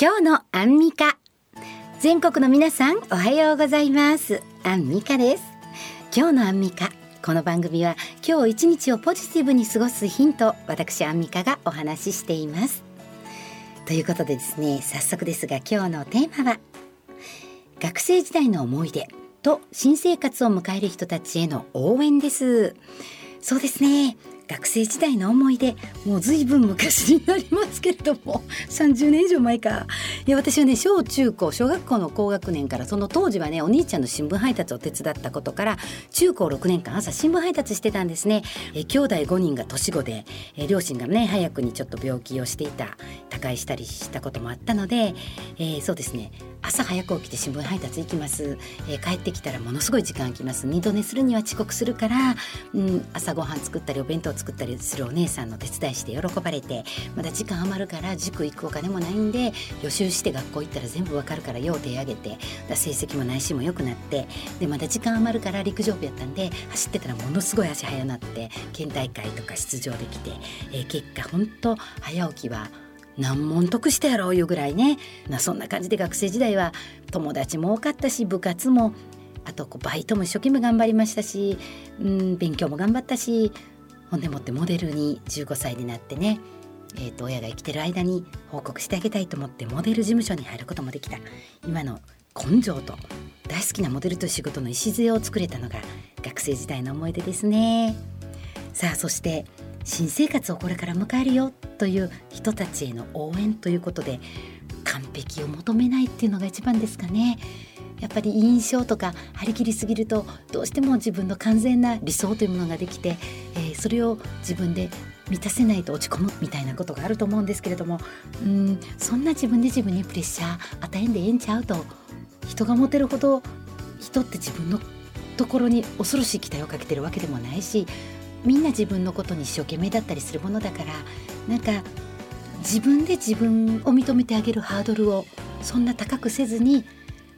今日のアンミカ。全国の皆さんおはようございます。アンミカです。今日のアンミカこの番組は今日一日をポジティブに過ごすヒント私アンミカがお話ししています。ということでですね早速ですが今日のテーマは学生時代の思い出と新生活を迎える人たちへの応援です。そうですね。学生時代の思い出もうずいぶん昔になりますけれども 30年以上前か。いや私はね小中高小学校の高学年からその当時はねお兄ちゃんの新聞配達を手伝ったことから中高6年間朝新聞配達してたんですね。え兄弟5人が年子でえ両親がね早くにちょっと病気をしていた他界したりしたこともあったので、えー、そうですね。朝早く起きて新聞配達行きます、えー、帰ってきたらものすごい時間空きます。二度寝するには遅刻するから、うん、朝ごはん作ったりお弁当作ったりするお姉さんの手伝いして喜ばれてまだ時間余るから塾行くお金もないんで予習して学校行ったら全部わかるからよう手挙げて成績も内心も良くなってでまだ時間余るから陸上部やったんで走ってたらものすごい足速なって県大会とか出場できて、えー、結果本当早起きは何問得したやろういうぐらいね。なそんな感じで学生時代は友達も多かったし部活もあとこうバイトも一生懸命頑張りましたし、うん、勉強も頑張ったしほんでもってモデルに15歳になってね、えー、と親が生きてる間に報告してあげたいと思ってモデル事務所に入ることもできた今の根性と大好きなモデルと仕事の礎を作れたのが学生時代の思い出ですね。さあそして新生活をこれから迎えるよという人たちへの応援ということで完璧を求めないっていうのが一番ですかね。やっぱり印象とか張り切りすぎるとどうしても自分の完全な理想というものができて、えー、それを自分で満たせないと落ち込むみたいなことがあると思うんですけれどもうんそんな自分で自分にプレッシャー与えんでええんちゃうと人が持てるほど人って自分のところに恐ろしい期待をかけてるわけでもないしみんな自分のことに一生懸命だったりするものだからなんか自分で自分を認めてあげるハードルをそんな高くせずに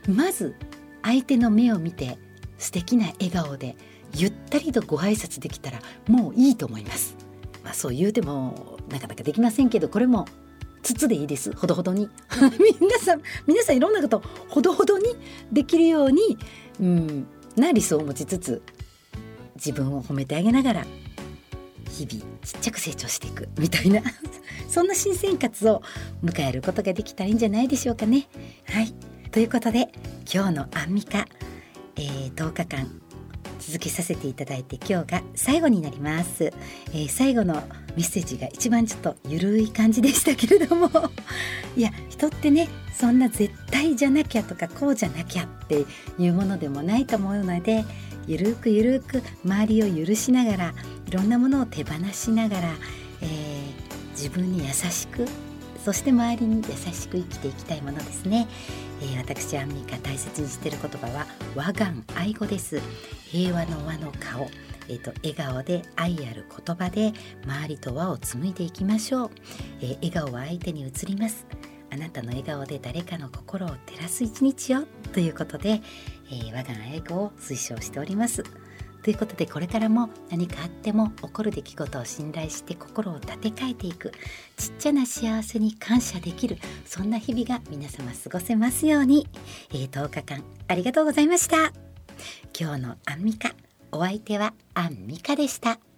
まず相手の目を見て素敵な笑顔でゆったりとご挨拶できたらもういいと思います。まあ、そう言うてもなかなかできませんけどこれも筒でいいですほどほどに 皆さん皆さんいろんなことほどほどにできるように、うん、な理想を持ちつつ自分を褒めてあげながら日々ちっちゃく成長していくみたいな そんな新生活を迎えることができたらいいんじゃないでしょうかね。はい。ということで今日のアンミカ、えー、10日間続けさせていただいて今日が最後になります、えー、最後のメッセージが一番ちょっとゆるい感じでしたけれども。いや人ってねそんな絶対じゃなきゃとかこうじゃなきゃっていうものでもないと思うのでゆるくゆるく周りを許しながらいろんなものを手放しながら、えー、自分に優しくそして周りに優しく生きていきたいものですね、えー、私アンミカ大切にしている言葉は和願愛語です。平和の和の顔。えーと、笑顔で愛ある言葉で周りと和を紡いでいきましょう、えー、笑顔は相手に移ります。あなたの笑顔で誰かの心を照らす一日よ。ということで、えー、我が愛語を推奨しております。ということでこれからも何かあっても起こる出来事を信頼して心を立て替えていくちっちゃな幸せに感謝できるそんな日々が皆様過ごせますように、えー、10日間ありがとうございました。今日のアンミカお相手はアンミカでした。